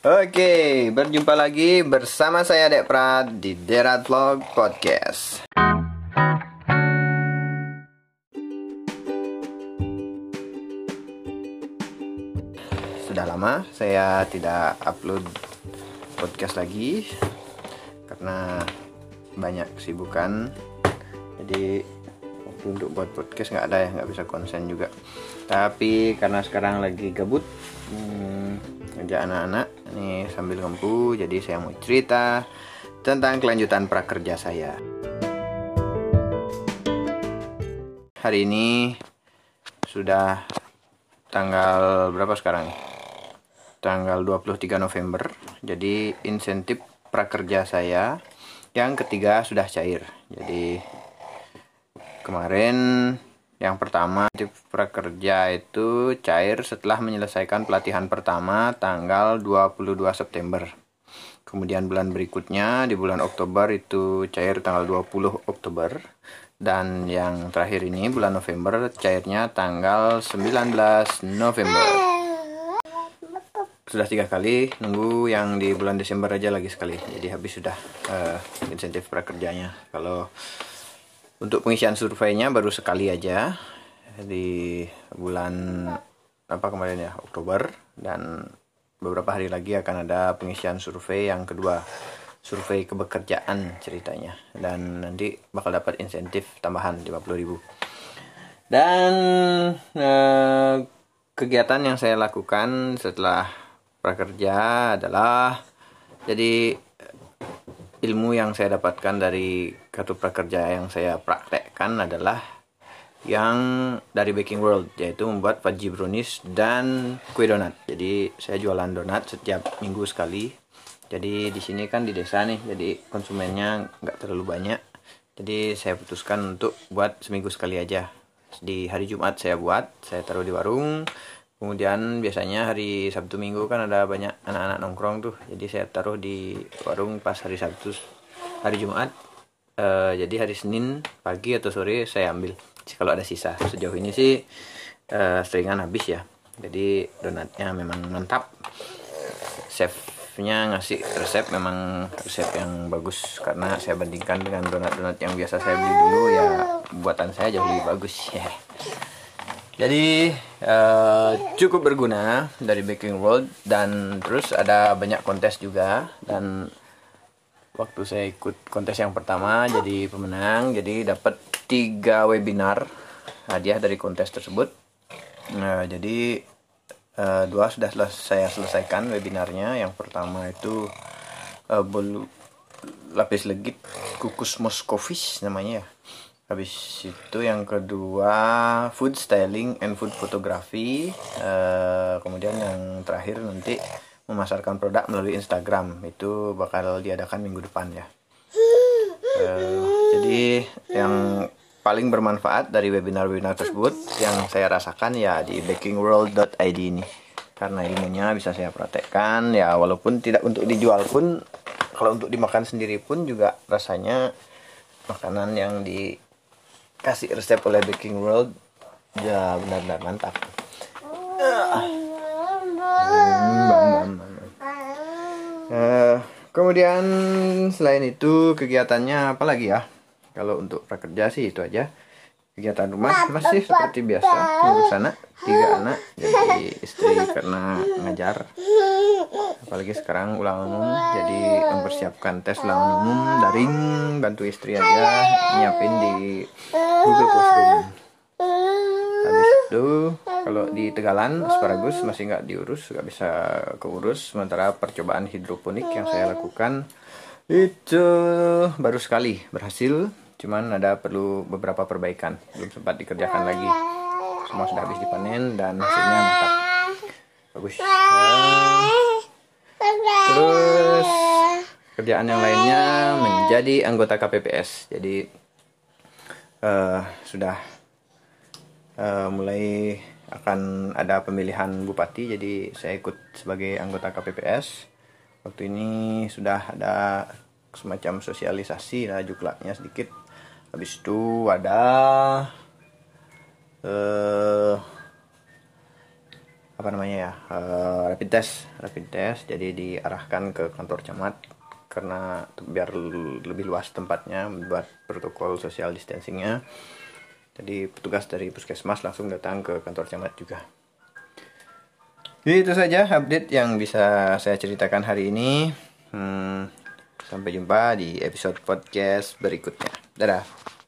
Oke, berjumpa lagi bersama saya Dek Prat di Derat Vlog Podcast. Sudah lama saya tidak upload podcast lagi karena banyak kesibukan. Jadi untuk buat podcast nggak ada ya, nggak bisa konsen juga. Tapi karena sekarang lagi gabut, hmm, ngajak anak-anak ini sambil ngempu, jadi saya mau cerita tentang kelanjutan prakerja saya. Hari ini sudah tanggal berapa sekarang nih? Tanggal 23 November. Jadi insentif prakerja saya yang ketiga sudah cair. Jadi kemarin yang pertama insentif prakerja itu cair setelah menyelesaikan pelatihan pertama tanggal 22 September. Kemudian bulan berikutnya di bulan Oktober itu cair tanggal 20 Oktober. Dan yang terakhir ini bulan November cairnya tanggal 19 November. Sudah tiga kali nunggu yang di bulan Desember aja lagi sekali. Jadi habis sudah uh, insentif prakerjanya. Kalau untuk pengisian surveinya baru sekali aja di bulan apa kemarin ya Oktober. Dan beberapa hari lagi akan ada pengisian survei yang kedua survei kebekerjaan ceritanya. Dan nanti bakal dapat insentif tambahan 50.000 dan eh, kegiatan yang saya lakukan setelah prakerja adalah jadi ilmu yang saya dapatkan dari kartu prakerja yang saya praktekkan adalah yang dari Baking World yaitu membuat fudgy brownies dan kue donat. Jadi saya jualan donat setiap minggu sekali. Jadi di sini kan di desa nih jadi konsumennya nggak terlalu banyak. Jadi saya putuskan untuk buat seminggu sekali aja. Di hari Jumat saya buat saya taruh di warung kemudian biasanya hari Sabtu Minggu kan ada banyak anak-anak nongkrong tuh. Jadi saya taruh di warung pas hari Sabtu hari Jumat. E, jadi hari Senin pagi atau sore saya ambil. Kalau ada sisa sejauh ini sih e, seringan habis ya. Jadi donatnya memang mantap. Chef chefnya ngasih resep memang resep yang bagus. Karena saya bandingkan dengan donat-donat yang biasa saya beli dulu ya buatan saya jauh lebih bagus ya jadi uh, cukup berguna dari Baking World dan terus ada banyak kontes juga dan waktu saya ikut kontes yang pertama jadi pemenang jadi dapat tiga webinar hadiah dari kontes tersebut. Nah jadi uh, dua sudah saya selesaikan webinarnya. Yang pertama itu uh, bolu lapis legit kukus moskovis namanya ya habis itu yang kedua food styling and food photography. Uh, kemudian yang terakhir nanti memasarkan produk melalui Instagram. Itu bakal diadakan minggu depan ya. Uh, jadi yang paling bermanfaat dari webinar-webinar tersebut yang saya rasakan ya di bakingworld.id ini. Karena ilmunya bisa saya praktekkan. Ya walaupun tidak untuk dijual pun kalau untuk dimakan sendiri pun juga rasanya makanan yang dikasih resep oleh Baking World. Ya benar-benar mantap. Uh, kemudian selain itu kegiatannya apa lagi ya? Kalau untuk prakerja sih itu aja. Kegiatan rumah masih seperti biasa. Ngurus anak tiga anak jadi istri karena ngajar. Apalagi sekarang ulang umum jadi mempersiapkan tes ulang umum daring bantu istri aja nyiapin di Google Classroom. Habis itu kalau di Tegalan asparagus masih nggak diurus nggak bisa keurus. Sementara percobaan hidroponik yang saya lakukan itu baru sekali berhasil. Cuman ada perlu beberapa perbaikan. Belum sempat dikerjakan lagi. Semua sudah habis dipanen dan hasilnya mantap. Bagus. Terus kerjaan yang lainnya menjadi anggota KPPS jadi uh, sudah uh, mulai akan ada pemilihan bupati jadi saya ikut sebagai anggota KPPS waktu ini sudah ada semacam sosialisasi lah juklaknya sedikit. Habis itu ada uh, apa namanya ya uh, rapid test. Rapid test jadi diarahkan ke kantor camat karena biar lebih luas tempatnya buat protokol social distancingnya. Jadi petugas dari puskesmas langsung datang ke kantor camat juga. Jadi itu saja update yang bisa saya ceritakan hari ini. Hmm, sampai jumpa di episode podcast berikutnya. Dadah